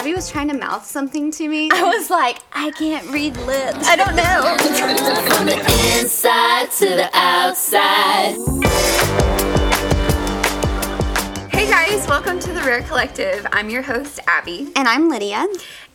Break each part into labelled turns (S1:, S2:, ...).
S1: Abby was trying to mouth something to me.
S2: I was like, I can't read lips.
S1: I don't know.
S3: From the inside to the outside.
S4: Hey guys, welcome to the Rare Collective. I'm your host, Abby.
S1: and I'm Lydia.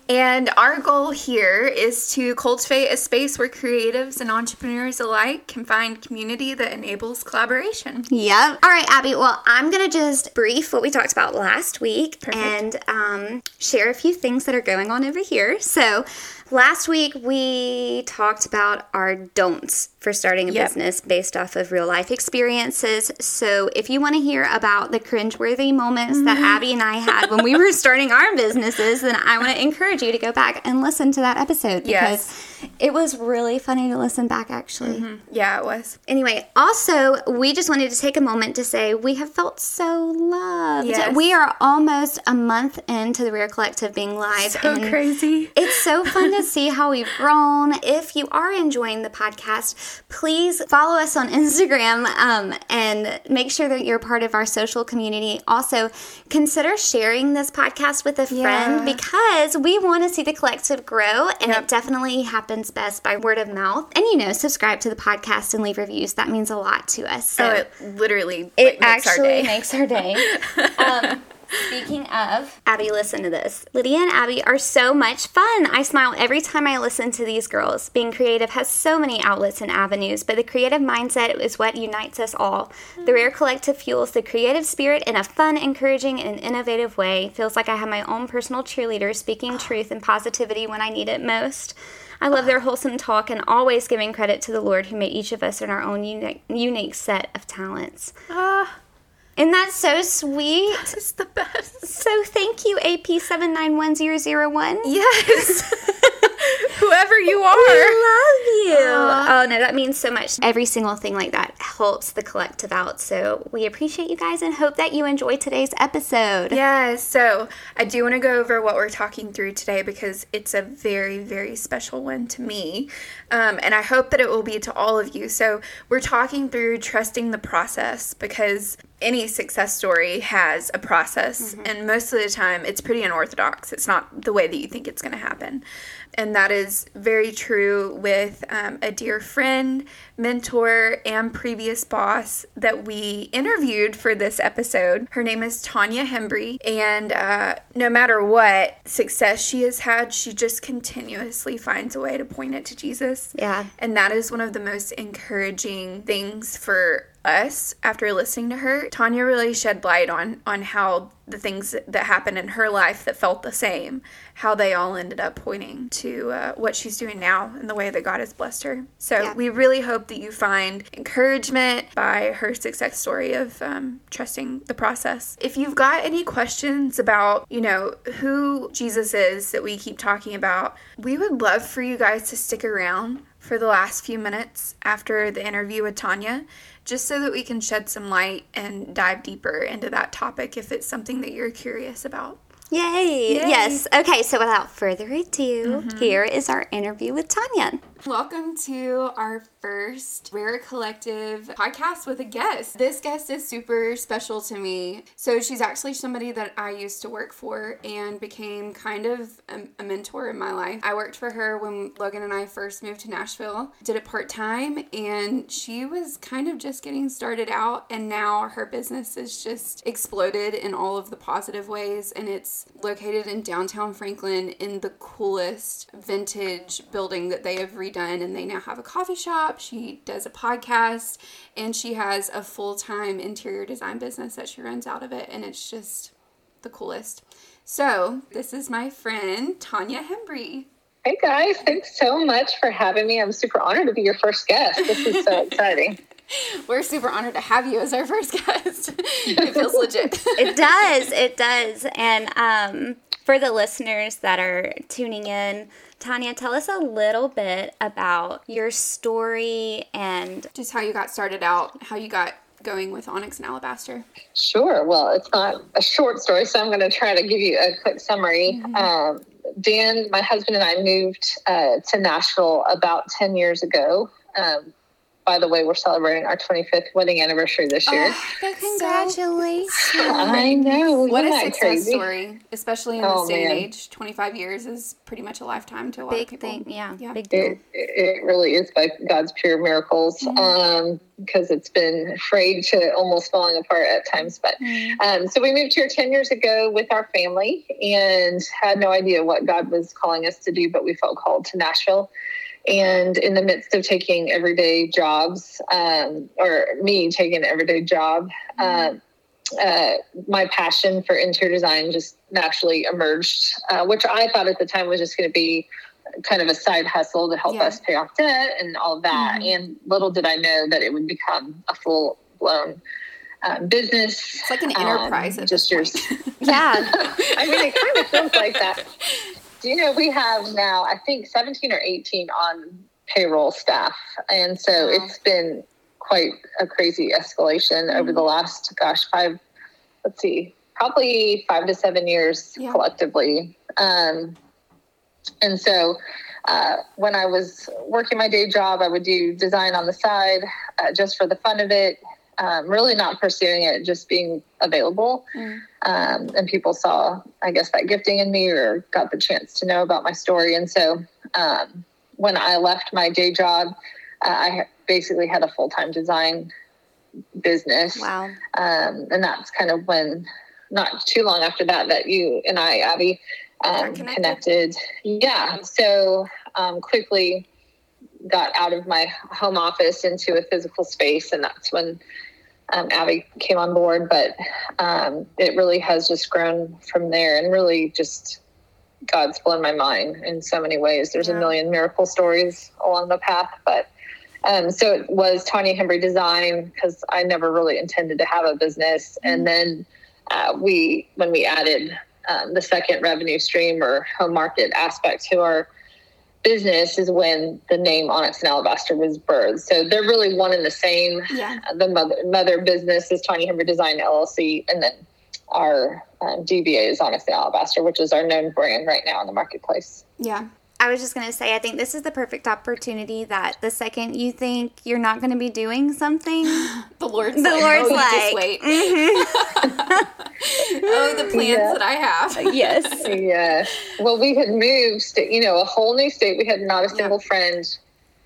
S4: And our goal here is to cultivate a space where creatives and entrepreneurs alike can find community that enables collaboration.
S1: Yep. All right, Abby. Well, I'm going to just brief what we talked about last week and um, share a few things that are going on over here. So, last week we talked about our don'ts for starting a
S4: Yep.
S1: business based off of real life experiences. So, if you want to hear about the cringeworthy moments that mm-hmm. Abby and I had when we were starting our businesses, then I want to encourage you to go back and listen to that episode because
S4: Yes.
S1: it was really funny to listen back actually. Mm-hmm.
S4: Yeah, it was.
S1: Anyway, also, we just wanted to take a moment to say we have felt so loved.
S4: Yes.
S1: We are almost a month into the Rare Collective being live.
S4: So
S1: and
S4: crazy.
S1: It's so fun to see how we've grown. If you are enjoying the podcast, please follow us on Instagram um, and make sure that you're part of our social community. Also, consider sharing this podcast with a friend
S4: Yeah.
S1: because we want to see the collective grow, and
S4: Yep.
S1: it definitely happens best by word of mouth. And you know, subscribe to the podcast and leave reviews. That means a lot to us. So
S4: So it literally
S1: it
S4: like, makes our
S1: actually
S4: day.
S1: makes our day. um, speaking of, Abby, listen to this. Lydia and Abby are so much fun. I smile every time I listen to these girls. Being creative has so many outlets and avenues, but the creative mindset is what unites us all. The Rare Collective fuels the creative spirit in a fun, encouraging, and innovative way. Feels like I have my own personal cheerleader speaking truth and positivity when I need it most. I love their wholesome talk and always giving credit to the Lord who made each of us in our own unique, unique set of talents.
S4: Ah,
S1: And that so sweet.
S4: this is the best.
S1: So thank you, AP791001.
S4: Yes. Whoever you are.
S1: We love you. oh no, that means so much. Every single thing like that helps the collective out. So we appreciate you guys and hope that you enjoy today's episode.
S4: Yeah, so I do want to go over what we're talking through today because it's a very, very special one to me. Um, and I hope that it will be to all of you. So, we're talking through trusting the process because any success story has a process. And most of the time, it's pretty unorthodox. It's not the way that you think it's going to happen. And that is very true with um, a dear friend, mentor, and previous boss that we interviewed for this episode. Her name is Tanya Hembree. And uh, no matter what success she has had, she just continuously finds a way to point it to Jesus.
S1: Yeah.
S4: And that is one of the most encouraging things for us after listening to her. Tanya really shed light on on how the things that happened in her life that felt the same, how they all ended up pointing to uh, what she's doing now and the way that God has blessed her. So
S1: Yeah.
S4: we really hope that you find encouragement by her success story of um, trusting the process. If you've got any questions about, you know, who Jesus is that we keep talking about, we would love for you guys to stick around for the last few minutes after the interview with Tanya, just so that we can shed some light and dive deeper into that topic if it's something that you're curious about.
S1: Yay.
S4: Yay.
S1: Yes. Okay, so without further ado, mm-hmm. here is our interview with Tanya.
S4: Welcome to our first Rare Collective podcast with a guest. This guest is super special to me. So, she's actually somebody that I used to work for and became kind of a, a mentor in my life. I worked for her when Logan and I first moved to Nashville, did it part time, and she was kind of just getting started out. And now her business has just exploded in all of the positive ways. And it's located in downtown Franklin in the coolest vintage building that they have redone. And they now have a coffee shop. She does a podcast and she has a full time interior design business that she runs out of it. And it's just the coolest. So, this is my friend Tanya Hembree.
S5: Hey guys, thanks so much for having me. I'm super honored to be your first guest. This is so exciting.
S4: We're super honored to have you as our first guest. it feels legit.
S1: it does. It does. And um, for the listeners that are tuning in, Tanya, tell us a little bit about your story and
S4: Just how you got started out, how you got going with Onyx and Alabaster.
S5: Sure. Well, it's not a short story, so I'm going to try to give you a quick summary. Um, Dan, my husband, and I moved uh, to Nashville about 10 years ago. Um, by the way, we're celebrating our 25th wedding anniversary this year.
S4: That's
S1: Congratulations.
S5: I know.
S4: What a
S5: isn't that
S4: success
S5: crazy?
S4: story, especially in
S5: Oh,
S4: this day and age. 25 years is pretty much a lifetime to a lot of people.
S1: thing. Yeah.
S4: Yeah.
S1: Big deal.
S5: It, it really is by God's pure miracles
S4: Mm-hmm.
S5: um, because it's been frayed to almost falling apart at times. But
S4: Mm-hmm.
S5: um, so we moved here 10 years ago with our family and had no idea what God was calling us to do, but we felt called to Nashville. And in the midst of taking everyday jobs, um, or me taking an everyday job, um, uh, my passion for interior design just naturally emerged, uh, which I thought at the time was just going to be kind of a side hustle to help
S4: Yeah.
S5: us pay off debt and all that. And little did I know that it would become a full blown um, business.
S4: It's like an enterprise at
S5: just yours.
S1: Yeah.
S5: I mean, it kind of feels like that. You know we have now, I think, 17 or 18 on payroll staff. And so
S4: Wow.
S5: it's been quite a crazy escalation over
S4: Mm-hmm.
S5: the last, gosh, five, let's see, probably five to seven years
S4: Yeah.
S5: collectively. Um, and so uh, when I was working my day job, I would do design on the side uh, just for the fun of it, um, really not pursuing it, just being available.
S4: Mm.
S5: Um, and people saw, I guess, that gifting in me or got the chance to know about my story. And so um, when I left my day job, uh, I basically had a full time design business.
S1: Wow.
S5: Um, and that's kind of when, not too long after that, that you and I, Abby, um,
S4: connected.
S5: connected. Yeah. So um, quickly got out of my home office into a physical space, and that's when um, Abby came on board. But um, it really has just grown from there, and really just God's blown my mind in so many ways. There's
S1: Yeah.
S5: a million miracle stories along the path, but. Um, so it was Tanya Hembree Design because I never really intended to have a business, and then uh, we when we added um, the second revenue stream or home market aspect to our business is when the name Onyx and Alabaster was birthed. So they're really one and the same.
S4: Yeah.
S5: Uh, The mother, mother business is Tanya Hembree Design LLC, and then our um, DBA is Onyx and Alabaster, which is our known brand right now in the marketplace.
S4: Yeah.
S1: I was just going to say, I think this is the perfect opportunity that the second you think you're not going to be doing something,
S4: The Lord's
S1: The
S4: like,
S1: Lord's
S4: oh,
S1: like,
S4: you just wait. Mm-hmm. oh, the plans
S5: Yeah.
S4: that I have.
S1: Uh, yes.
S5: yeah. Well, we had moved, to, you know, a whole new state. We had not a single friend.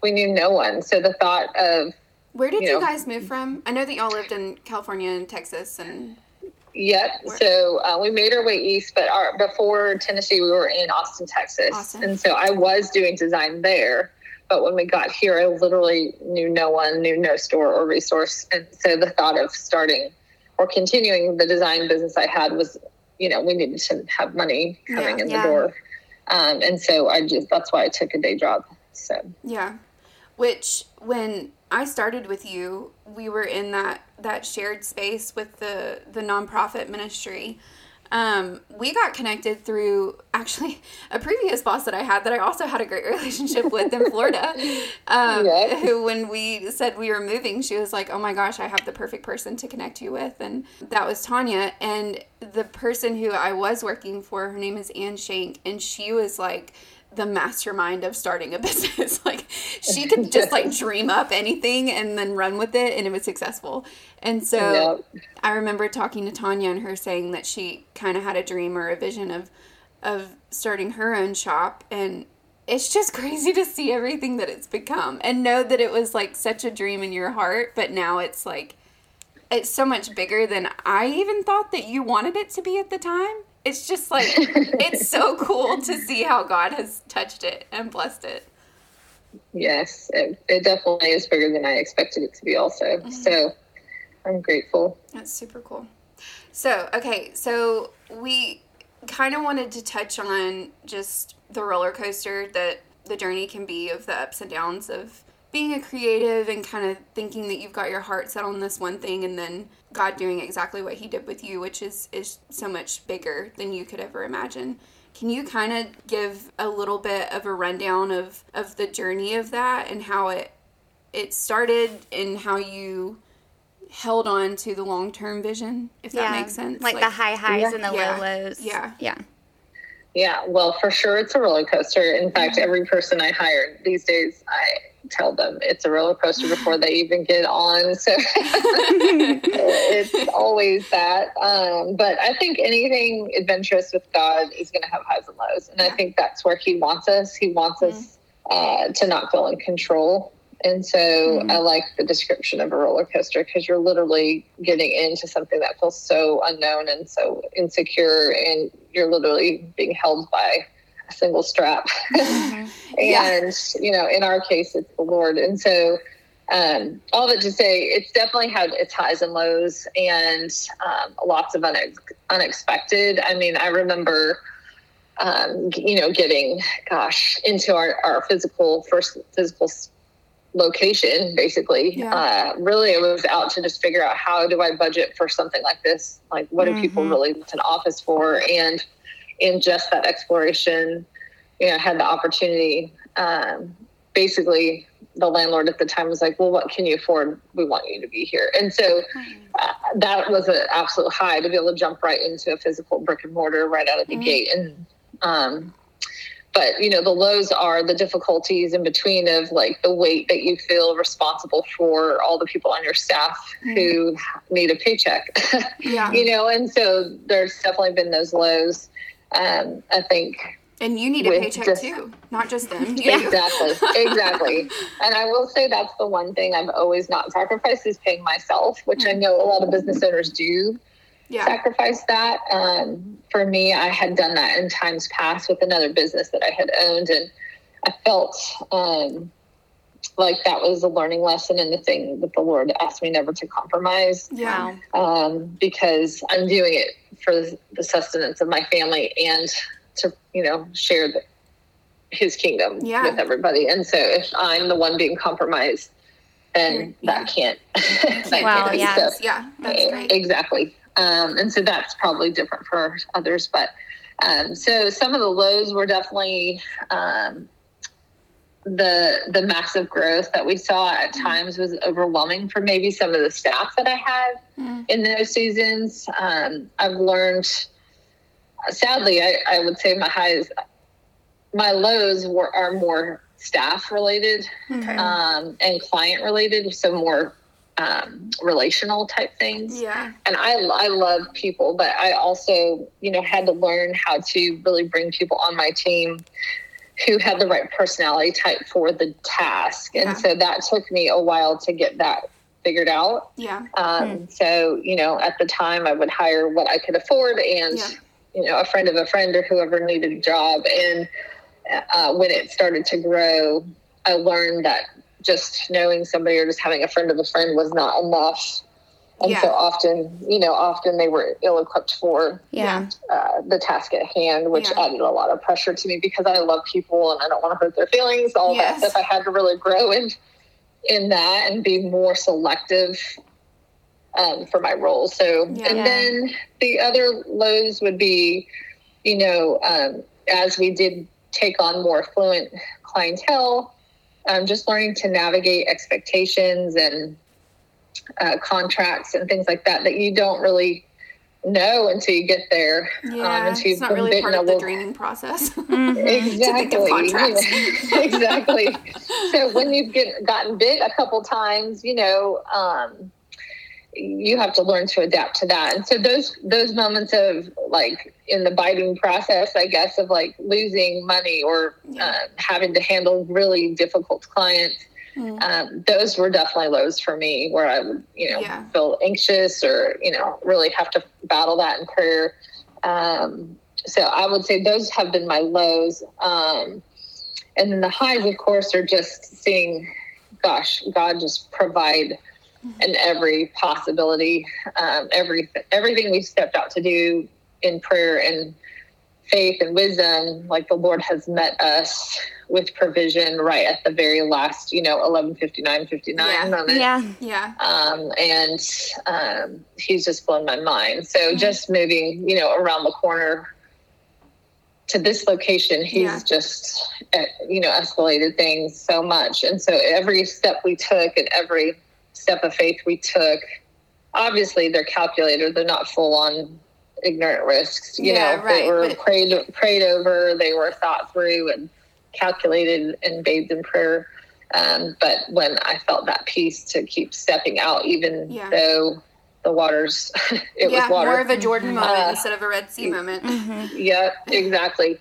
S5: We knew no one. So the thought of
S4: Where did
S5: You
S4: you,
S5: know.
S4: guys move from? I know that y'all lived in California and Texas, and
S5: Yep. So uh, we made our way east, but our, before Tennessee, we were in Austin, Texas.
S4: Awesome.
S5: And so I was doing design there. But when we got here, I literally knew no one, knew no store or resource. And so the thought of starting or continuing the design business I had was, you know, we needed to have money coming
S4: Yeah.
S5: in
S1: Yeah.
S5: the door. Um, and so I just, that's why I took a day job. So,
S4: yeah. Which when I started with you, we were in that that shared space with the the nonprofit ministry. Um, we got connected through actually a previous boss that I had that I also had a great relationship with in Florida. Um,
S5: Yeah.
S4: Who, when we said we were moving, she was like, "Oh my gosh, I have the perfect person to connect you with," and that was Tanya. And the person who I was working for, her name is Ann Shank, and she was like the mastermind of starting a business. like she could just like dream up anything and then run with it and it was successful. And so. I remember talking to Tanya and her saying that she kind of had a dream or a vision of of starting her own shop and it's just crazy to see everything that it's become and know that it was like such a dream in your heart but now it's like it's so much bigger than I even thought that you wanted it to be at the time. It's just like it's so cool to see how God has touched it and blessed it.
S5: yes, it, it definitely is bigger than I expected it to be, also. Mm-hmm. So I'm grateful.
S4: That's super cool. So, okay, so we kind of wanted to touch on just the roller coaster that the journey can be of the ups and downs of being a creative and kind of thinking that you've got your heart set on this one thing and then God doing exactly what he did with you, which is is so much bigger than you could ever imagine. Can you kind of give a little bit of a rundown of of the journey of that and how it it started and how you held on to the long term vision, if that makes sense.
S1: Like, the high highs
S5: Yeah.
S1: and the
S4: Yeah.
S1: low lows.
S4: Yeah.
S1: Yeah.
S5: Yeah, well, for sure, it's a roller coaster. In fact, every person I hire these days, I tell them it's a roller coaster before they even get on. So it's always that. Um, but I think anything adventurous with God is going to have highs and lows. And I think that's where He wants us. He wants mm-hmm. us uh, to not feel in control. And so mm-hmm. I like the description of a roller coaster because you're literally getting into something that feels so unknown and so insecure, and you're literally being held by a single strap. Mm-hmm. and, yeah. you know, in our case, it's the Lord. And so, um, all that to say, it's definitely had its highs and lows and um, lots of unex- unexpected. I mean, I remember. Um, you know, getting, gosh, into our, our physical, first physical location basically yeah. uh, really it was out to just figure out how do i budget for something like this like what mm-hmm. do people mm-hmm. really want an office for and in just that exploration you know had the opportunity. Um, basically the landlord at the time was like well what can you afford? We want you to be here. And so uh, that was an absolute high to be able to jump right into a physical brick and mortar right out of the mm-hmm. gate. And um, but you know the lows are the difficulties in between of like the weight that you feel responsible for all the people on your staff mm. who need a paycheck. Yeah. You know and so there's definitely been those lows um, i think
S4: and you need a paycheck just, too not just them
S5: exactly exactly and i will say that's the one thing i've always not sacrificed is paying myself which mm. i know a lot of business owners do yeah. sacrifice that. Um, for me, I had done that in times past with another business that I had owned, and I felt um, like that was a learning lesson and the thing that the Lord asked me never to compromise.
S4: Yeah.
S5: Um, because I'm doing it for the sustenance of my family and to, you know, share the, his kingdom yeah. with everybody. And so if I'm the one being compromised, then yeah. that can't.
S1: that wow, can't
S4: yes. So, yeah, that's great.
S5: Exactly. Um, and so that's probably different for others. But um, so some of the lows were definitely um, the the massive growth that we saw at mm-hmm. times was overwhelming for maybe some of the staff that I had mm-hmm. in those seasons. Um, I've learned, sadly, I, I would say my highs, my lows were are more staff related okay. um, and client related, so more um, relational type things.
S4: Yeah.
S5: And I, I love people, but I also, you know, had to learn how to really bring people on my team who had the right personality type for the task. And yeah. so that took me a while to get that figured out.
S4: Yeah.
S5: Um, hmm. So, you know, at the time I would hire what I could afford and, yeah. you know, a friend of a friend or whoever needed a job. And uh, when it started to grow, I learned that just knowing somebody or just having a friend of a friend was not enough. And yeah. so often, you know, often they were ill equipped for
S1: yeah.
S5: Uh, the task at hand, which yeah. added a lot of pressure to me because I love people and I don't want to hurt their feelings, all yes. that stuff. I had to really grow in, in that and be more selective um, for my role. So, and then the other lows would be, you know, um, as we did take on more fluent clientele, um, just learning to navigate expectations and uh, contracts and things like that that you don't really know until you get there.
S4: Yeah, um, until it's not really part of the dreaming process.
S5: mm-hmm. Exactly. exactly. so when you've get, gotten bit a couple times, you know, um, you have to learn to adapt to that. And so those those moments of like in the biting process, I guess, of like losing money or yeah. uh, having to handle really difficult clients. Mm. Um, those were definitely lows for me where I would, you know, yeah. feel anxious or, you know, really have to battle that in prayer. Um, so I would say those have been my lows. Um, and then the highs, of course, are just seeing, gosh, God just provide and every possibility, um, every everything we've stepped out to do in prayer and faith and wisdom, like the Lord has met us with provision right at the very last, you know, 11, 59, 59
S1: yeah.
S5: moment.
S1: Yeah.
S4: Yeah.
S5: Um, and um, he's just blown my mind. So mm-hmm. just moving, you know, around the corner to this location, he's yeah. just, eh, you know, escalated things so much. And so every step we took and every step of faith we took, obviously they're calculated. They're not full on ignorant risks. You yeah, know, right, they were but... prayed prayed over. They were thought through and calculated and bathed in prayer. Um, but when I felt that peace to keep stepping out, even
S4: Yeah.
S5: though the waters, it
S4: yeah,
S5: was water.
S4: more of a Jordan moment
S5: Uh,
S4: instead of a Red Sea moment.
S5: Yep, exactly.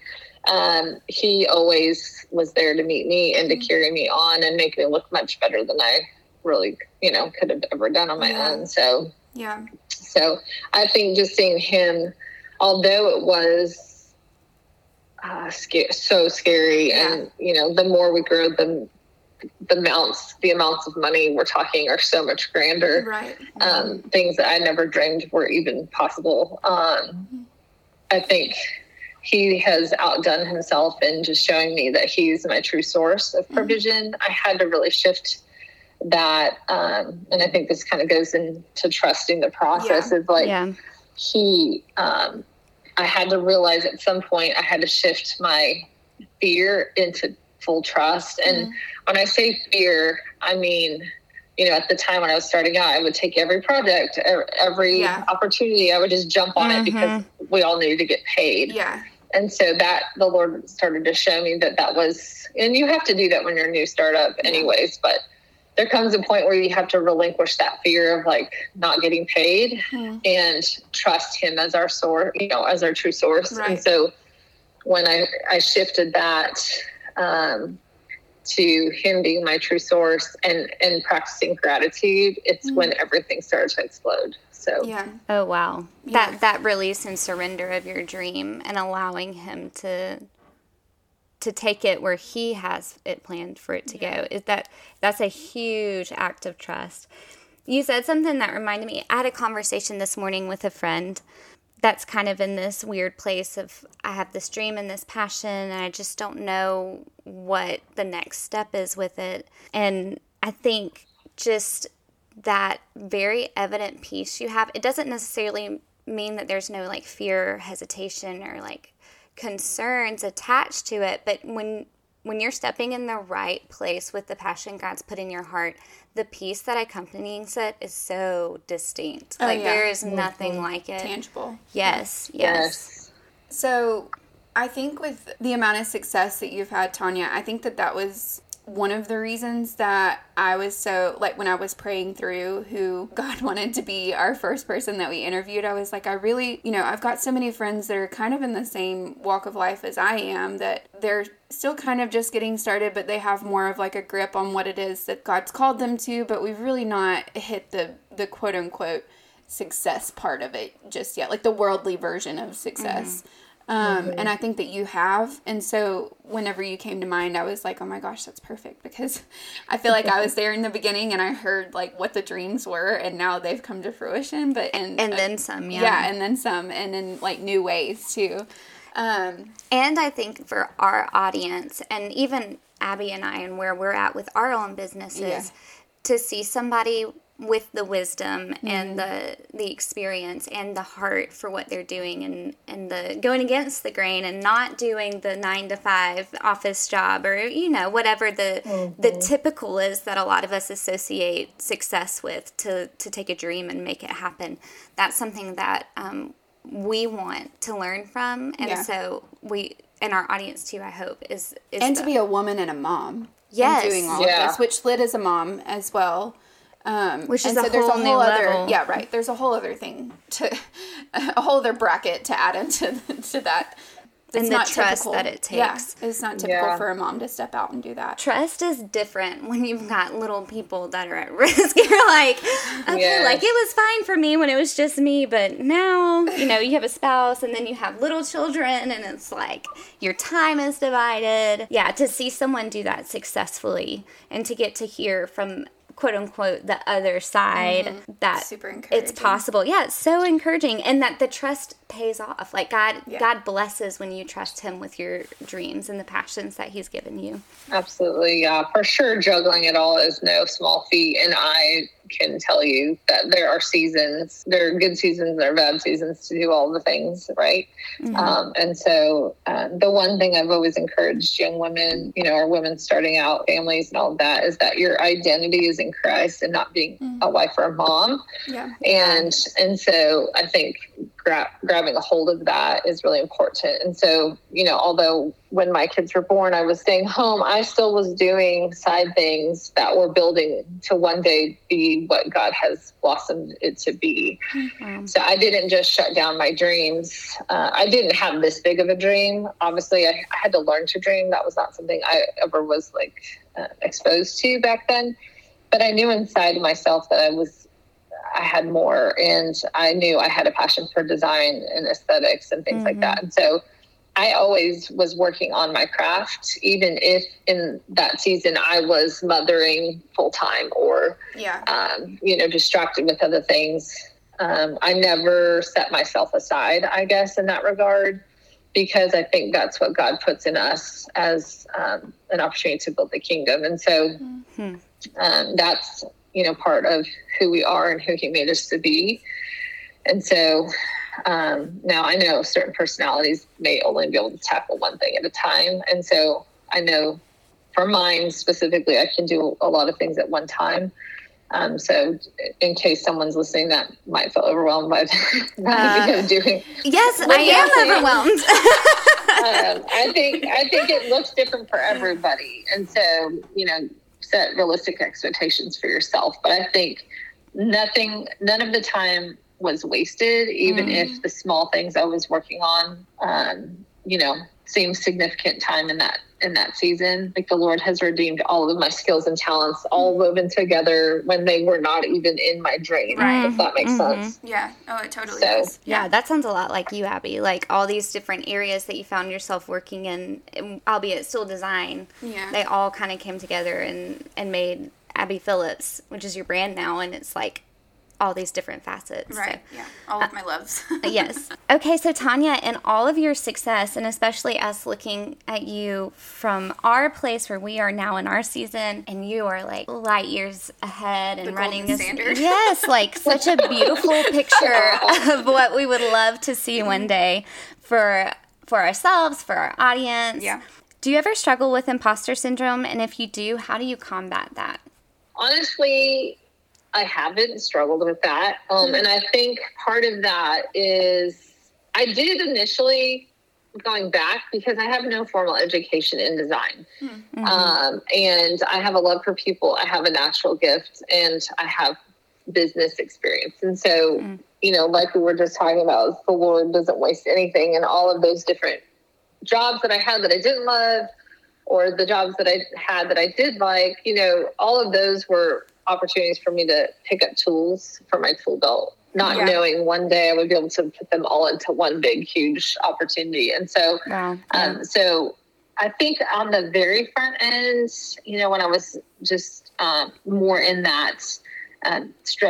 S5: Um, he always was there to meet me and to
S4: Mm-hmm.
S5: carry me on and make me look much better than I really, you know, could have ever done on my
S4: Yeah.
S5: own. So,
S4: Yeah,
S5: so I think just seeing him, although it was uh, so scary,
S4: Yeah.
S5: and you know, the more we grow, the the amounts, the amounts of money we're talking are so much grander
S4: right.
S5: um, things that I never dreamed were even possible. Um, I think he has outdone himself in just showing me that he's my true source of provision. I had to really shift that, um, and I think this kind of goes into trusting the process. Is like
S1: yeah.
S5: he, um, I had to realize at some point I had to shift my fear into full trust. And when I say fear, I mean, you know, at the time when I was starting out, I would take every project, every
S4: Yeah.
S5: opportunity, I would just jump on it because we all needed to get paid.
S4: Yeah,
S5: And so that the Lord started to show me that that was, and you have to do that when you're a new startup, anyways. But there comes a point where you have to relinquish that fear of like not getting paid and trust Him as our source, you know, as our true source. And so when I I shifted that um, to Him being my true source and and practicing gratitude, it's when everything started to explode. So
S4: yeah,
S1: Oh wow.
S4: Yeah.
S1: That that release and surrender of your dream and allowing him to to take it where he has it planned for it to go. Is that that's a huge act of trust. You said something that reminded me. I had a conversation this morning with a friend that's kind of in this weird place of I have this dream and this passion and I just don't know what the next step is with it. And I think just that very evident piece you have, it doesn't necessarily mean that there's no like fear, hesitation, or like concerns attached to it. But when when you're stepping in the right place with the passion God's put in your heart, the peace that accompanies it is so distinct. Oh, like
S4: Oh, yeah.
S1: there is nothing mm-hmm. like it.
S4: tangible.
S1: Yes, yes.
S5: yes.
S4: So, I think with the amount of success that you've had, Tanya, I think that that was one of the reasons that I was so like when I was praying through who God wanted to be our first person that we interviewed, I was like, I really, you know, I've got so many friends that are kind of in the same walk of life as I am that they're still kind of just getting started, but they have more of like a grip on what it is that God's called them to, but we've really not hit the the quote unquote success part of it just yet, like the worldly version of success. Mm-hmm. Um, And I think that you have. And so whenever you came to mind, I was like, oh my gosh, that's perfect because I feel like I was there in the beginning and I heard like what the dreams were and now they've come to fruition. But and,
S1: And then some, yeah.
S4: yeah, and then some, and in like new ways too. Um,
S1: And I think for our audience, and even Abby and I, and where we're at with our own businesses,
S4: Yeah.
S1: to see somebody with the wisdom
S4: Mm-hmm.
S1: and the the experience and the heart for what they're doing and and the going against the grain and not doing the nine to five office job or you know whatever the the
S4: Mm-hmm.
S1: typical is that a lot of us associate success with to to take a dream and make it happen that's something that um, we want to learn from and
S4: Yeah.
S1: so we and our audience too i hope is, is
S4: and
S1: the-
S4: to be a woman and a mom.
S1: Yes.
S4: And doing all
S5: Yeah.
S4: of this, which Lit is a mom as well. Um,
S1: Which
S4: and
S1: is a
S4: there's
S1: whole
S4: other,
S1: level.
S4: Yeah, right. There's a whole other thing to a whole other bracket to add into to that.
S1: And
S4: It's
S1: the trust that it
S4: Yeah,
S1: takes.
S4: it's not typical
S5: Yeah.
S4: for a mom to step out and do that.
S1: trust is different when you've got little people that are at risk. You're like, okay,
S5: Yes.
S1: like it was fine for me when it was just me, but now, you know, you have a spouse and then you have little children and it's like your time is divided. Yeah, to see someone do that successfully and to get to hear from quote unquote the other side mm-hmm. that
S4: Super
S1: it's possible. Yeah, it's so encouraging and that the trust pays off. Like God
S4: Yeah.
S1: God blesses when you trust him with your dreams and the passions that he's given you.
S5: Absolutely, yeah, for sure. Juggling it all is no small feat, and I can tell you that there are seasons. There are good seasons, there are bad seasons to do all the things, right? Um, and so, um, the one thing I've always encouraged young women, you know, or women starting out, families, and all of that, is that your identity is in Christ and not being a wife or a mom.
S4: Yeah.
S5: and and so I think gra- grabbing a hold of that is really important. And so, you know, although when my kids were born, I was staying home, I still was doing side things that were building to one day be what God has blossomed it to be. Mm-hmm. So I didn't just shut down my dreams. Uh, I didn't have this big of a dream. Obviously, I, I, had to learn to dream. That was not something I ever was like uh, exposed to back then. But I knew inside myself that I was I had more and I knew I had a passion for design and aesthetics and things mm-hmm. like that. And so I always was working on my craft, even if in that season I was mothering full time or,
S4: yeah.
S5: um, you know, distracted with other things. Um, I never set myself aside, I guess, in that regard, because I think that's what God puts in us as um, an opportunity to build the kingdom. And so mm-hmm. Um, that's you know, part of who we are and who he made us to be. And so um, now I know certain personalities may only be able to tackle one thing at a time. And so I know for mine specifically, I can do a lot of things at one time. Um, so, in case someone's listening that might feel overwhelmed by, uh, doing,
S1: yes, I am overwhelmed.
S5: um, I think I think it looks different for everybody, and so you know, set realistic expectations for yourself. But I think nothing, none of the time was wasted, even mm. if the small things I was working on, um, you know, seemed significant time in that in that season. Like the Lord has redeemed all of my skills and talents, all woven together when they were not even in my dream. Right. If that makes mm-hmm. sense.
S4: Yeah. Oh, it totally so, does.
S1: Yeah. yeah, that sounds a lot like you, Abby. Like all these different areas that you found yourself working in, albeit still design.
S4: Yeah.
S1: They all kind of came together and and made Abby Phillips, which is your brand now, and it's like all these different facets.
S4: Right. So, yeah. All of uh, my loves.
S1: yes. Okay. So, Tanya, in all of your success, and especially us looking at you from our place where we are now in our season, and you are like light years ahead and
S4: the
S1: running
S4: this. Standard.
S1: Yes. Like such a beautiful picture of what we would love to see one day for for ourselves, for our audience.
S4: Yeah.
S1: Do you ever struggle with imposter syndrome? And if you do, how do you combat that?
S5: Honestly, I haven't struggled with that. Um, and I think part of that is I did initially going back because I have no formal education in design. Mm-hmm. Um, and I have a love for people, I have a natural gift, and I have business experience. And so, mm-hmm. you know, like we were just talking about, the Lord doesn't waste anything. And all of those different jobs that I had that I didn't love, or the jobs that I had that I did like, you know, all of those were opportunities for me to pick up tools for my tool belt, not yeah. knowing one day I would be able to put them all into one big, huge opportunity. And so, wow. um, so I think on the very front end, you know, when I was just um, more in that um, str-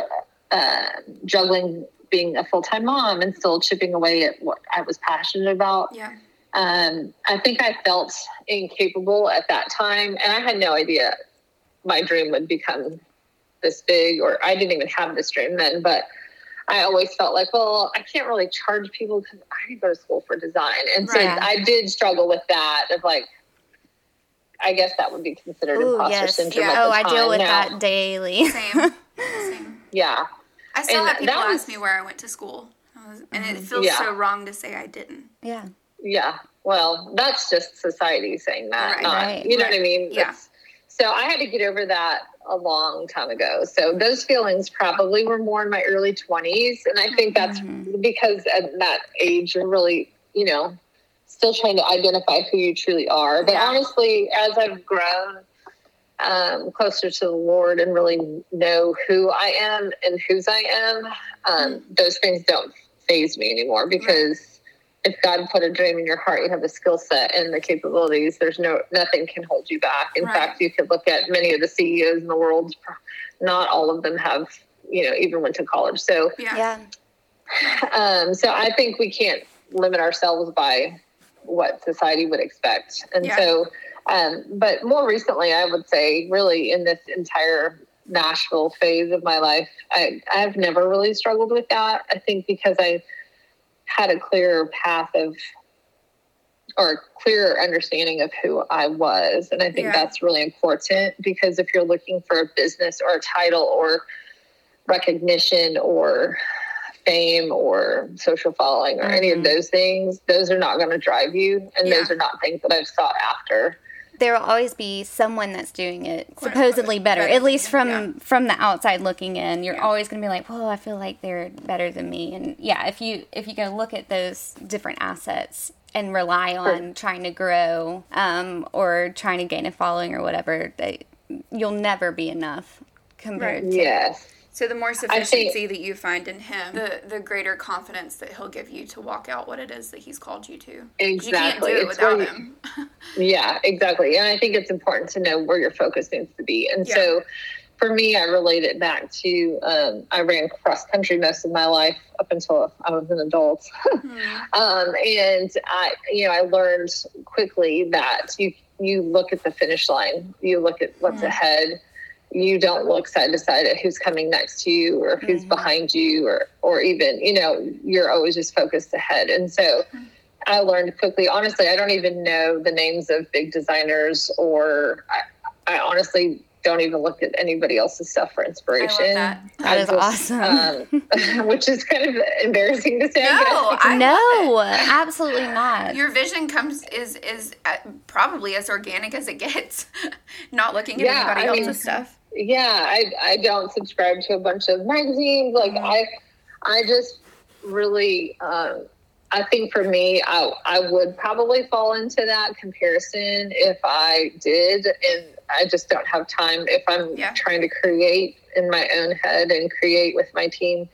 S5: uh, juggling being a full time mom and still chipping away at what I was passionate about.
S4: Yeah.
S5: Um, I think I felt incapable at that time, and I had no idea my dream would become this big, or I didn't even have this dream then, but I always felt like, well, I can't really charge people because I go to school for design. And so right. I did struggle with that of like, I guess that would be considered Ooh, imposter yes. syndrome. Yeah.
S1: oh,
S5: I
S1: deal with now, that daily.
S4: Same. Same.
S5: Yeah.
S4: I still and have people was, ask me where I went to school. and it mm-hmm. feels yeah. so wrong to say I didn't.
S1: Yeah.
S5: Yeah. Well, that's just society saying that. Right. Not, right. You know right. what I mean?
S4: Yeah.
S5: So I had to get over that a long time ago. So those feelings probably were more in my early 20s. And I think that's mm-hmm. because at that age, you're really, you know, still trying to identify who you truly are. But yeah. honestly, as I've grown um, closer to the Lord and really know who I am and whose I am, um, mm-hmm. those things don't faze me anymore because if God put a dream in your heart, you have the skill set and the capabilities. There's no nothing can hold you back. In right. fact, you could look at many of the CEOs in the world. Not all of them have, you know, even went to college. So
S1: yeah.
S5: Um, so I think we can't limit ourselves by what society would expect. And yeah. so, um, but more recently, I would say, really, in this entire Nashville phase of my life, I, I've never really struggled with that. I think because I had a clearer path of or clearer understanding of who I was. And I think yeah. that's really important because if you're looking for a business or a title or recognition or fame or social following or any of mm-hmm. those things, those are not going to drive you. And those are not things that I've sought after.
S1: There will always be someone that's doing it supposedly better,
S4: better
S1: at least from
S4: yeah.
S1: from the outside looking in you're
S4: Yeah.
S1: always going to be like well i feel like they're better than me and yeah if you if you go look at those different assets and rely on trying to grow um, or trying to gain a following or whatever they, you'll never be enough compared to
S5: Yes.
S4: So the more
S5: think-
S4: sufficiency that you find in him, the the greater confidence that he'll give you to walk out what it is that he's called you to.
S5: Exactly.
S4: You can't do it without
S5: you-
S4: him.
S5: Yeah, exactly. And I think it's important to know where your focus needs to be. And
S4: Yeah.
S5: so for me, I relate it back to um, I ran cross country most of my life up until I was an adult. um, and I, you know, I learned quickly that you, you look at the finish line, you look at what's ahead. You don't look side to side at who's coming next to you or who's behind you or, or even, you know, you're always just focused ahead. And so, I learned quickly. Honestly, I don't even know the names of big designers, or I, I honestly don't even look at anybody else's stuff for inspiration.
S4: that.
S1: That
S5: I
S1: is awesome.
S5: um, which is kind of embarrassing to say.
S4: No, I
S1: no absolutely not
S4: Your vision comes is is uh, probably as organic as it gets. Not looking at
S5: Yeah,
S4: anybody
S5: I mean-
S4: else's stuff.
S5: Yeah I, I don't subscribe to a bunch of magazines. Like i i just really um, i think for me I, I would probably fall into that comparison if i did and i just don't have time if i'm
S4: Yeah.
S5: trying to create in my own head and create with my team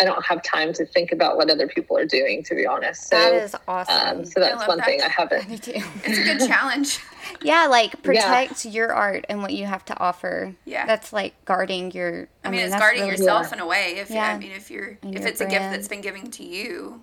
S5: i don't have time to think about what other people are doing to be honest so
S1: that is awesome
S5: um, so that's one
S4: that.
S5: thing i haven't
S1: Me too.
S4: It's a good challenge.
S1: Yeah, like protect your art and what you have to offer.
S4: Yeah.
S1: that's like guarding your.
S4: I mean, it's guarding
S1: really-
S4: yourself in a way. If
S1: Yeah.
S4: I mean, if you're
S1: And
S4: if
S1: your
S4: it's a gift that's been given to you,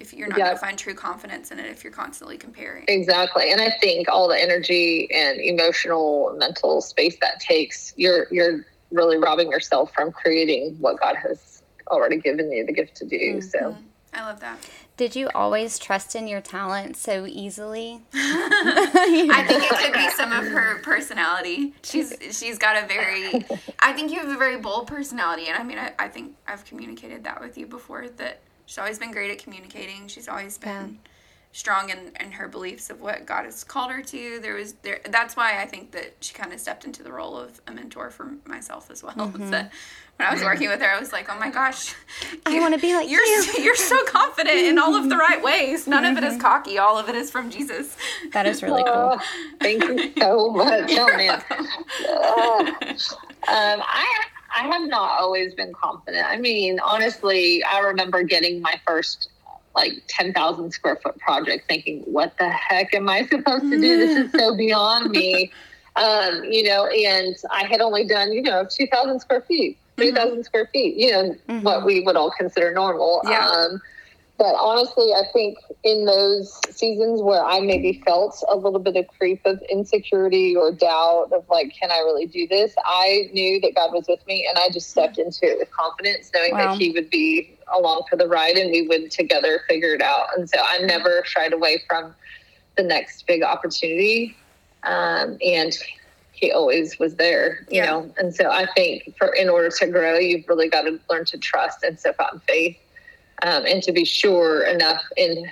S4: if you're not
S5: Yeah.
S4: going to find true confidence in it, if you're constantly comparing.
S5: Exactly. And I think all the energy and emotional mental space that takes, you're you're really robbing yourself from creating what God has already given you the gift to do. Mm-hmm. So
S4: I love that.
S1: Did you always trust in your talent so easily?
S4: I think it could be some of her personality. She's she's got a very I think you have a very bold personality and I mean I, I think I've communicated that with you before that she's always been great at communicating. She's always been strong in, in her beliefs of what God has called her to. There was there that's why I think that she kind of stepped into the role of a mentor for myself as well.
S1: Mm-hmm.
S4: That when I was working with her, I was like, "Oh my gosh,
S1: I wanna be like
S4: you're
S1: you."
S4: so- you're so confident in all of the right ways. None of it
S1: Mm-hmm.
S4: is cocky. All of it is from Jesus."
S1: That is really cool.
S5: Oh, thank you so much. Oh man. Oh. Um, I I have not always been confident. I mean, honestly, I remember getting my first like 10,000 square foot project thinking, what the heck am I supposed to do? This is so beyond me. Um, you know, and I had only done, you know, 2,000 square feet, 3,000 square feet, you know, what we would all consider normal.
S4: Yeah.
S5: Um, but honestly, I think in those seasons where I maybe felt a little bit of creep of insecurity or doubt of like, can I really do this? I knew that God was with me and I just stepped into it with confidence, knowing
S1: Wow.
S5: that He would be along for the ride and we would together figure it out. And so I never shied away from the next big opportunity. Um, and he always was there, you
S4: Yeah.
S5: know. And so I think for in order to grow, you've really got to learn to trust and step out in faith um, and to be sure enough in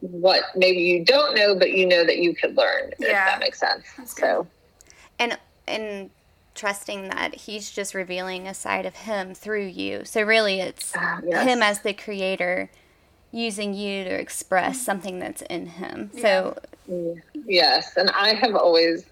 S5: what maybe you don't know, but you know that you could learn. If
S4: Yeah.
S5: that makes sense.
S4: That's
S5: so
S1: and and trusting that he's just revealing a side of him through you. So really, it's
S5: Ah, yes.
S1: him as the creator using you to express something that's in him. So
S5: yes, and I have always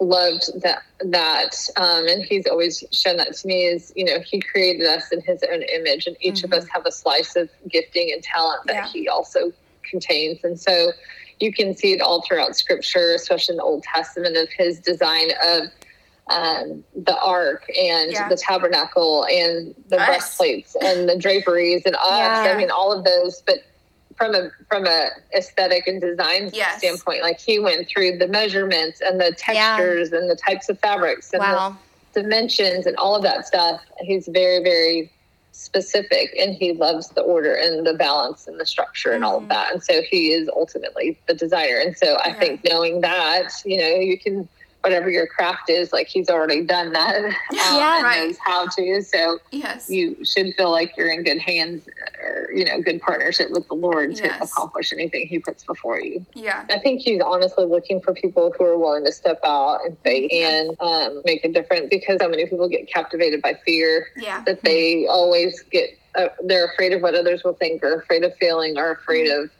S5: loved that that um, and he's always shown that to me is you know he created us in his own image and each of us have a slice of gifting and talent that
S4: Yeah.
S5: he also contains and so you can see it all throughout scripture especially in the old testament of his design of um, the ark and
S4: Yeah.
S5: the tabernacle and the
S4: Us.
S5: breastplates and the draperies and us
S1: Yeah.
S5: i mean all of those but from a from a aesthetic and design
S4: Yes.
S5: standpoint like he went through the measurements and the textures and the types of fabrics and
S1: wow,
S5: the dimensions and all of that stuff. He's very very specific and he loves the order and the balance and the structure and all of mm-hmm. that. And so he is ultimately the designer. And so i
S4: Yeah.
S5: think knowing that you know you can whatever your craft is, like he's already done that. Um,
S1: Yeah.
S5: and
S4: Right.
S5: knows how to. So
S4: Yes.
S5: you should feel like you're in good hands or, you know, good partnership with the Lord to
S4: Yes.
S5: accomplish anything he puts before you.
S4: yeah.
S5: I think he's honestly looking for people who are willing to step out and faith and um, make a difference because so many people get captivated by fear
S4: Yeah.
S5: that they always get, uh, they're afraid of what others will think or afraid of failing or afraid of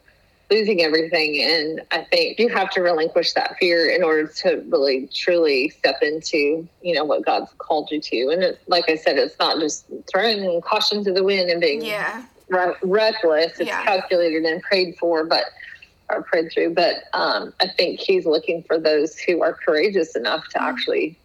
S5: losing everything. And I think you have to relinquish that fear in order to really truly step into, you know, what God's called you to. And it, like I said, it's not just throwing caution to the wind and being
S4: Yeah.
S5: re- reckless. It's
S4: Yeah.
S5: calculated and prayed for, but or prayed through. But um, I think he's looking for those who are courageous enough to actually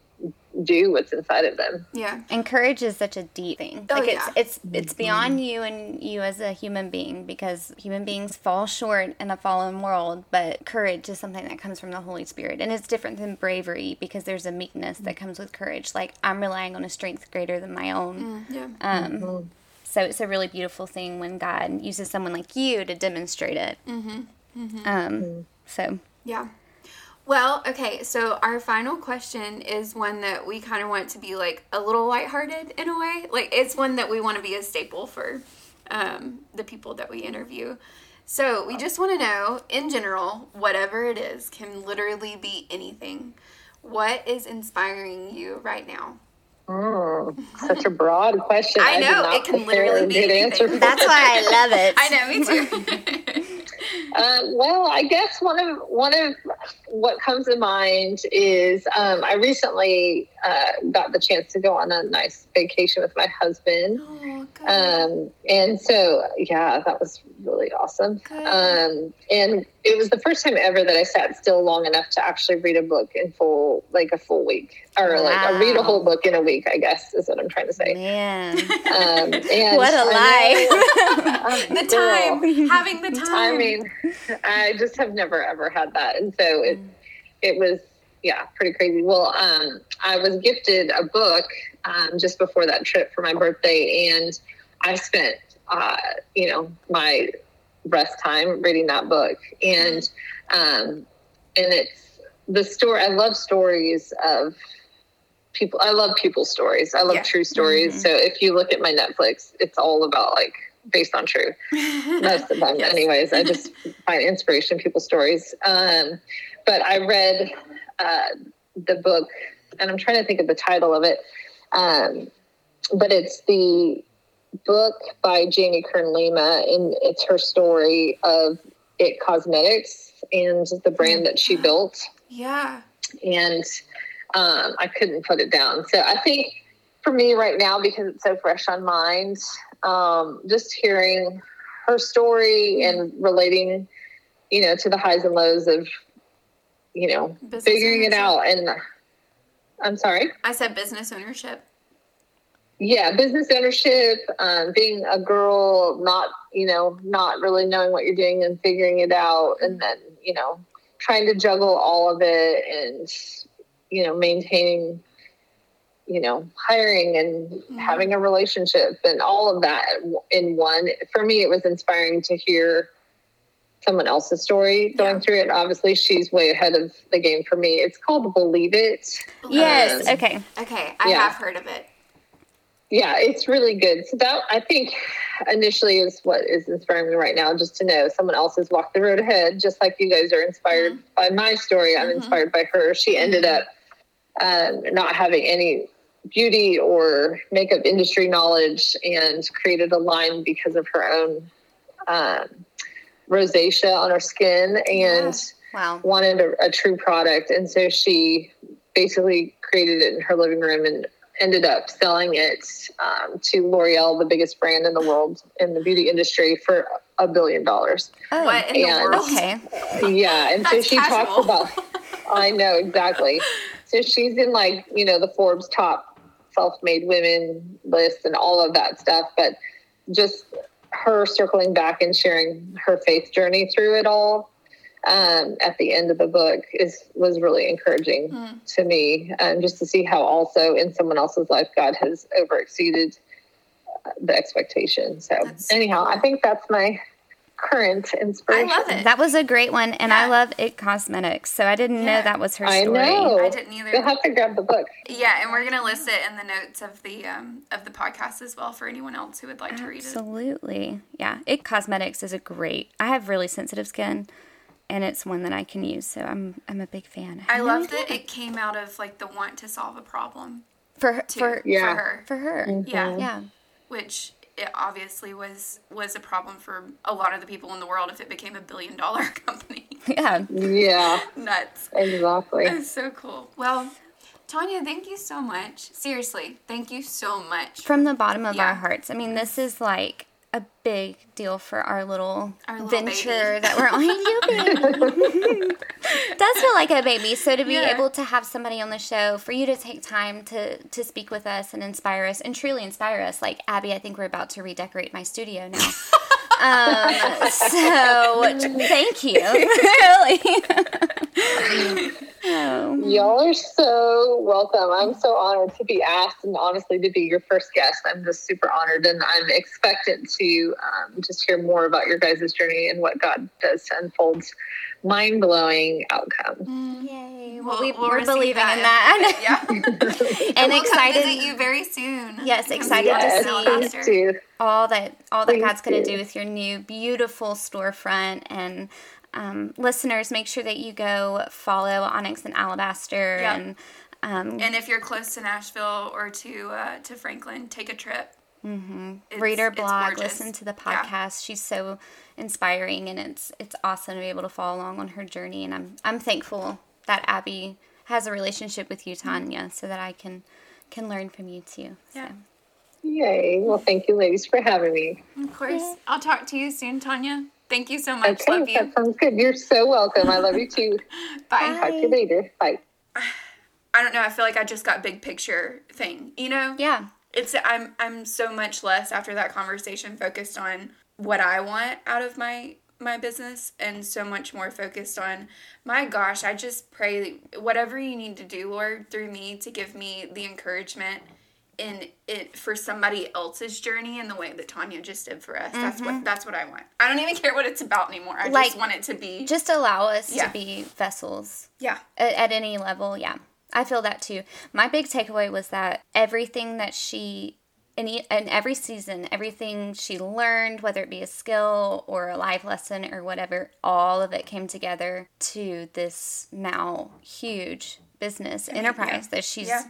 S5: do what's inside of them.
S4: Yeah.
S1: And courage is such a deep thing.
S4: Oh,
S1: Like it's
S4: yeah.
S1: it's it's beyond you and you as a human being because human beings fall short in a fallen world, but courage is something that comes from the Holy Spirit. And it's different than bravery because there's a meekness that comes with courage. Like I'm relying on a strength greater than my own.
S4: Yeah.
S1: Um so it's a really beautiful thing when God uses someone like you to demonstrate it. Mm-hmm. Um so
S4: Yeah. Well, okay, so our final question is one that we kind of want to be like a little lighthearted in a way. Like it's one that we want to be a staple for um, the people that we interview. So we just want to know, in general, whatever it is, can literally be anything. What is inspiring you right now?
S5: Mm, such a broad question.
S4: I
S5: did
S4: know,
S5: not
S4: it can literally
S5: a
S4: be
S5: good answer.
S4: anything.
S1: that's why I love it.
S4: I know, me too.
S5: Um, well, I guess one of one of what comes to mind is um, I recently uh, got the chance to go on a nice vacation with my husband,
S4: oh,
S5: um, and so yeah, that was really awesome. Um, and it was the first time ever that I sat still long enough to actually read a book in full, like a full week, or like I read a whole book in a week. I guess is what I'm trying to say.
S1: Man.
S5: Um, and
S1: What a
S5: know-
S4: the
S5: girl.
S4: time, having the time.
S5: I mean, I just have never ever had that, and so it it was yeah pretty crazy. Well, um, I was gifted a book um, just before that trip for my birthday, and I spent uh, you know my rest time reading that book, and um, and it's the story. I love stories of people. I love people stories. I love
S4: Yeah.
S5: true stories. So if you look at my Netflix, it's all about like based on true most of them
S4: Yes.
S5: anyways i just find inspiration in people's stories um, but i read uh, the book and i'm trying to think of the title of it um, but it's the book by jamie kern lima and it's her story of it cosmetics and the brand that she built
S4: Yeah.
S5: and um, I couldn't put it down. So I think for me right now, because it's so fresh on mind, um, just hearing her story and relating, you know, to the highs and lows of, you know,
S4: Business
S5: figuring it out. And I'm sorry.
S4: I said business ownership.
S5: Yeah, business ownership, um, being a girl, not you know, not really knowing what you're doing and figuring it out, and then you know, trying to juggle all of it, and you know, maintaining, you know, hiring and having a relationship and all of that in one. For me, it was inspiring to hear someone else's story going
S4: Yeah.
S5: through it. Obviously, she's way ahead of the game for me. It's called Believe It.
S1: yes.
S5: Um,
S1: Okay.
S4: Okay, I
S5: Yeah.
S4: have heard of it.
S5: yeah it's really good so that i think initially is what is inspiring me right now just to know someone else has walked the road ahead just like you guys are inspired by my story i'm inspired by her she ended up um, not having any beauty or makeup industry knowledge and created a line because of her own um, rosacea on her skin and
S1: Wow.
S5: wanted a, a true product and so she basically created it in her living room and ended up selling it um, to l'oreal the biggest brand in the world in the beauty industry for a billion dollars
S1: Oh.
S4: What in the
S5: And-
S4: world?
S1: Okay.
S5: yeah and so she
S4: casual.
S5: talks about i know exactly so she's in like you know the forbes top self-made women list and all of that stuff but just her circling back and sharing her faith journey through it all um, at the end of the book is was really encouraging
S4: Hmm.
S5: to me um, just to see how also in someone else's life god has over exceeded uh, the expectation so
S4: That's so
S5: anyhow i think that's my current inspiration.
S4: I love it.
S1: That was a great one, and I love It Cosmetics. So I didn't
S4: Yeah.
S1: know that was her
S5: I
S1: story.
S5: know.
S4: I didn't either.
S5: You'll have to grab the book.
S4: Yeah, and we're gonna list it in the notes of the um, of the podcast as well for anyone else who would like to read it.
S1: Absolutely. Yeah. It Cosmetics is a great. I have really sensitive skin and it's one that I can use, so I'm I'm a big fan.
S4: I
S1: had no
S4: love that it came out of like the want to solve a problem
S1: for her,
S4: too
S1: for
S5: Yeah.
S4: for her.
S1: for her.
S4: Yeah,
S1: Yeah.
S4: which it obviously was was a problem for a lot of the people in the world if it became a billion dollar company.
S1: Yeah.
S5: Yeah,
S4: Nuts.
S5: exactly.
S4: That's so cool. Well, Tanya, thank you so much. Seriously, thank you so much.
S1: From the bottom of
S4: Yeah.
S1: our hearts. I mean, this is like a big deal for our little,
S4: Our little
S1: venture
S4: baby.
S1: that we're on. you baby. Does feel like a baby. So to be
S4: Yeah.
S1: able to have somebody on the show, for you to take time to to speak with us and inspire us and truly inspire us. Like Abby, I think we're about to redecorate my studio now. um, so thank you. really. oh.
S5: Y'all are so welcome. I'm so honored to be asked and honestly to be your first guest. I'm just super honored and I'm expectant to um, just hear more about your guys' journey and what God does to unfold mind blowing outcomes.
S1: Yay.
S4: We'll-
S1: Well, we,
S4: we'll
S1: we're believing
S4: that.
S1: in that.
S4: Yeah.
S1: and
S4: we'll
S1: excited.
S4: come visit you very soon.
S1: Yes, excited
S4: visit
S1: to see-
S4: Alabaster.
S1: All that all that
S5: Please
S1: God's going to
S5: do.
S1: do with your new beautiful storefront and um, listeners, make sure that you go follow Onyx and Alabaster
S4: Yeah.
S1: and um,
S4: And if you're close to Nashville or to uh, to Franklin, take a trip. Mm-hmm.
S1: read her blog, listen to the podcast. She's so inspiring, and it's it's awesome to be able to follow along on her journey. And I'm I'm thankful that Abby has a relationship with you, Tanya, so that I can can learn from you too.
S4: Yeah.
S1: So.
S5: Yay. Well, thank you, ladies, for having me.
S4: Of course. I'll talk to you soon, Tanya. Thank you so much. Love you.
S5: that sounds good. You're so welcome. I love you too.
S4: Bye.
S5: Talk to you later. Bye.
S4: I don't know. I feel like I just got big picture thing. You know?
S1: Yeah,
S4: It's I'm I'm so much less after that conversation focused on what I want out of my my business and so much more focused on my gosh, I just pray whatever you need to do, Lord, through me to give me the encouragement in it for somebody else's journey in the way that Tanya just did for us. That's what mm-hmm. that's what I want. I don't even care what it's about anymore. I
S1: Like-
S4: just want it to be
S1: just allow us
S4: Yeah.
S1: to be vessels
S4: yeah.
S1: at, at any level yeah i feel that too my big takeaway was that everything that she in, e- in every season everything she learned whether it be a skill or a life lesson or whatever all of it came together to this now huge business enterprise that she's
S4: Yeah.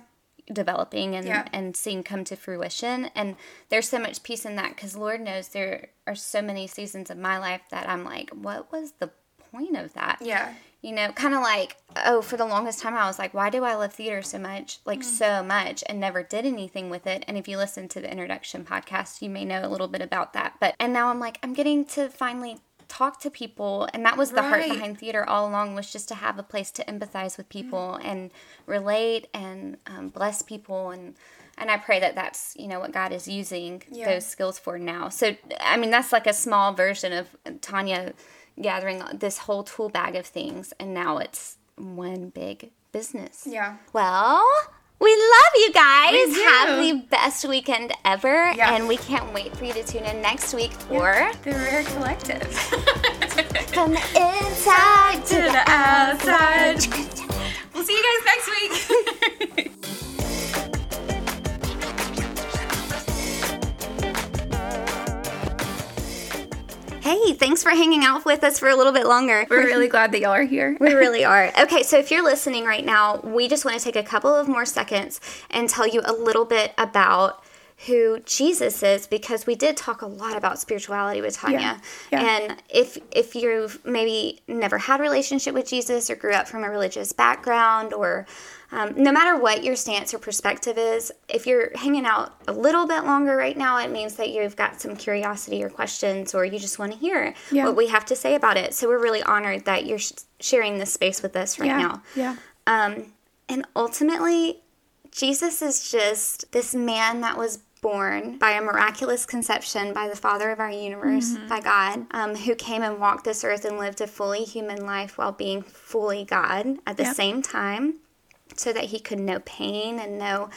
S1: Developing and,
S4: Yeah.
S1: and seeing come to fruition and there's so much peace in that because lord knows there are so many seasons of my life that i'm like what was the point of that
S4: Yeah.
S1: you know, kind of like, oh, for the longest time, I was like, why do I love theater so much, like
S4: Hmm.
S1: so much, and never did anything with it? And if you listen to the introduction podcast, you may know a little bit about that. But, and now I'm like, I'm getting to finally talk to people. And that was the heart behind theater all along, was just to have a place to empathize with people and relate and um, bless people. And, and I pray that that's, you know, what God is using
S4: Yeah.
S1: those skills for now. So, I mean, that's like a small version of Tanya gathering this whole tool bag of things, and now it's one big business.
S4: Yeah.
S1: Well, we love you guys.
S4: We do.
S1: Have the best weekend ever,
S4: Yeah.
S1: and we can't wait for you to tune in next week for
S4: The Rare Collective.
S1: From the Inside to the
S4: outside. We'll see you guys next week.
S1: Hey, thanks for hanging out with us for a little bit longer.
S4: We're really glad that y'all are here.
S1: We really are. Okay, so if you're listening right now, we just want to take a couple of more seconds and tell you a little bit about who Jesus is because we did talk a lot about spirituality with Tanya.
S4: Yeah.
S1: And if if you've maybe never had a relationship with Jesus or grew up from a religious background or um, no matter what your stance or perspective is, if you're hanging out a little bit longer right now, it means that you've got some curiosity or questions, or you just want to hear
S4: Yeah.
S1: what we have to say about it. So we're really honored that you're sh- sharing this space with us right now.
S4: Yeah.
S1: Um, and ultimately, Jesus is just this man that was born by a miraculous conception by the Father of our universe, by God, um, who came and walked this earth and lived a fully human life while being fully God at the
S4: Yep.
S1: same time. so that he could know pain and know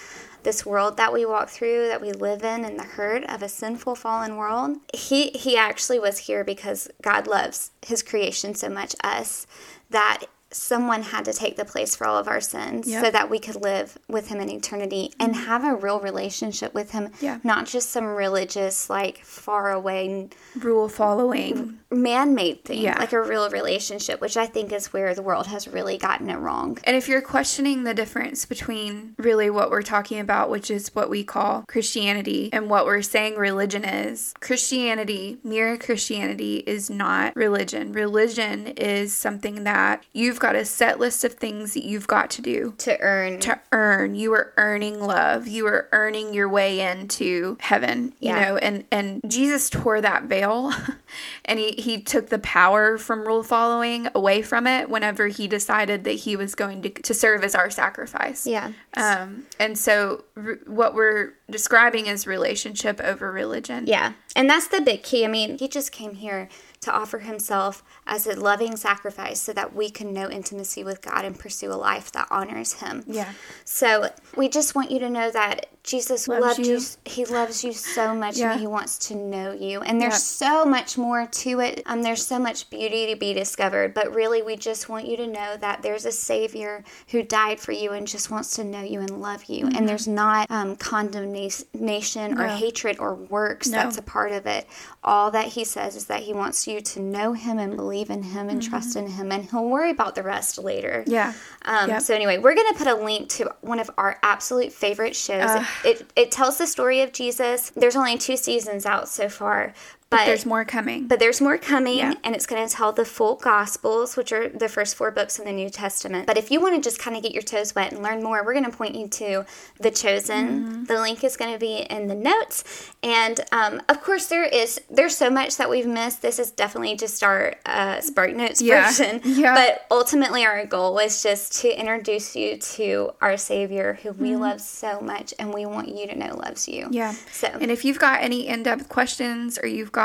S1: this world that we walk through, that we live in, and the hurt of a sinful, fallen world. He he actually was here because God loves His creation so much, us, that someone had to take the place for all of our sins
S4: Yep.
S1: so that we could live with him in eternity and mm-hmm. have a real relationship with him
S4: Yeah.
S1: not just some religious like far away
S4: Rule following.
S1: man-made thing
S4: Yeah.
S1: like a real relationship which i think is where the world has really gotten it wrong
S4: And if you're questioning the difference between really what we're talking about, which is what we call Christianity, and what we're saying religion is, Christianity, mere Christianity, is not religion. Religion is something that you've got a set list of things that you've got to do
S1: to earn
S4: to earn. You are earning love. You are earning your way into heaven. You
S1: Yeah.
S4: know, and and Jesus tore that veil, and he he took the power from rule following away from it whenever he decided that he was going to to serve as our sacrifice.
S1: yeah
S4: Um, and so r- what we're describing is relationship over religion.
S1: Yeah. And that's the big key. I mean, he just came here to offer himself as a loving sacrifice so that we can know intimacy with God and pursue a life that honors him.
S4: Yeah.
S1: So we just want you to know that Jesus
S4: Loves
S1: loved you.
S4: you.
S1: He loves you so much
S4: Yeah.
S1: and he wants to know you. And there's
S4: Yep.
S1: so much more to it. Um, there's so much beauty to be discovered. But really, we just want you to know that there's a Savior who died for you and just wants to know you and love you. And there's not um, condemnation or
S4: No.
S1: hatred or works
S4: No.
S1: that's a part of it. All that he says is that he wants you to know him and believe in him and trust in him. And he'll worry about the rest later.
S4: Mm-hmm. Yeah.
S1: Um,
S4: Yep.
S1: So anyway, we're gonna put a link to one of our absolute favorite shows. it it tells the story of Jesus. There's only two seasons out so far, but
S4: There's more coming.
S1: but there's more coming,
S4: Yeah.
S1: and it's going to tell the full Gospels, which are the first four books in the New Testament. But if you want to just kind of get your toes wet and learn more, we're going to point you to The Chosen.
S4: Mm-hmm.
S1: The link is going to be in the notes, and um, of course there is there's so much that we've missed. This is definitely just our uh, Spark Notes
S4: Yeah.
S1: version,
S4: Yeah.
S1: but ultimately our goal was just to introduce you to our Savior, who we love so much, and we want you to know loves you.
S4: Mm-hmm. Yeah.
S1: So
S4: And if you've got any in depth questions or you've got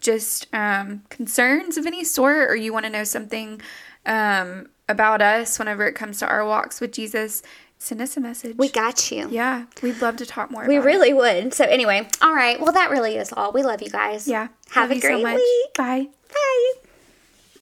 S4: just um, concerns of any sort or you want to know something um, about us whenever it comes to our walks with Jesus, send us a message.
S1: we got you.
S4: yeah, we'd love to talk more
S1: We really would. So anyway, all right. Well, that really is all. We love you guys.
S4: Yeah.
S1: Have
S4: Love
S1: a
S4: so
S1: great
S4: much.
S1: week.
S4: Bye.
S1: Bye.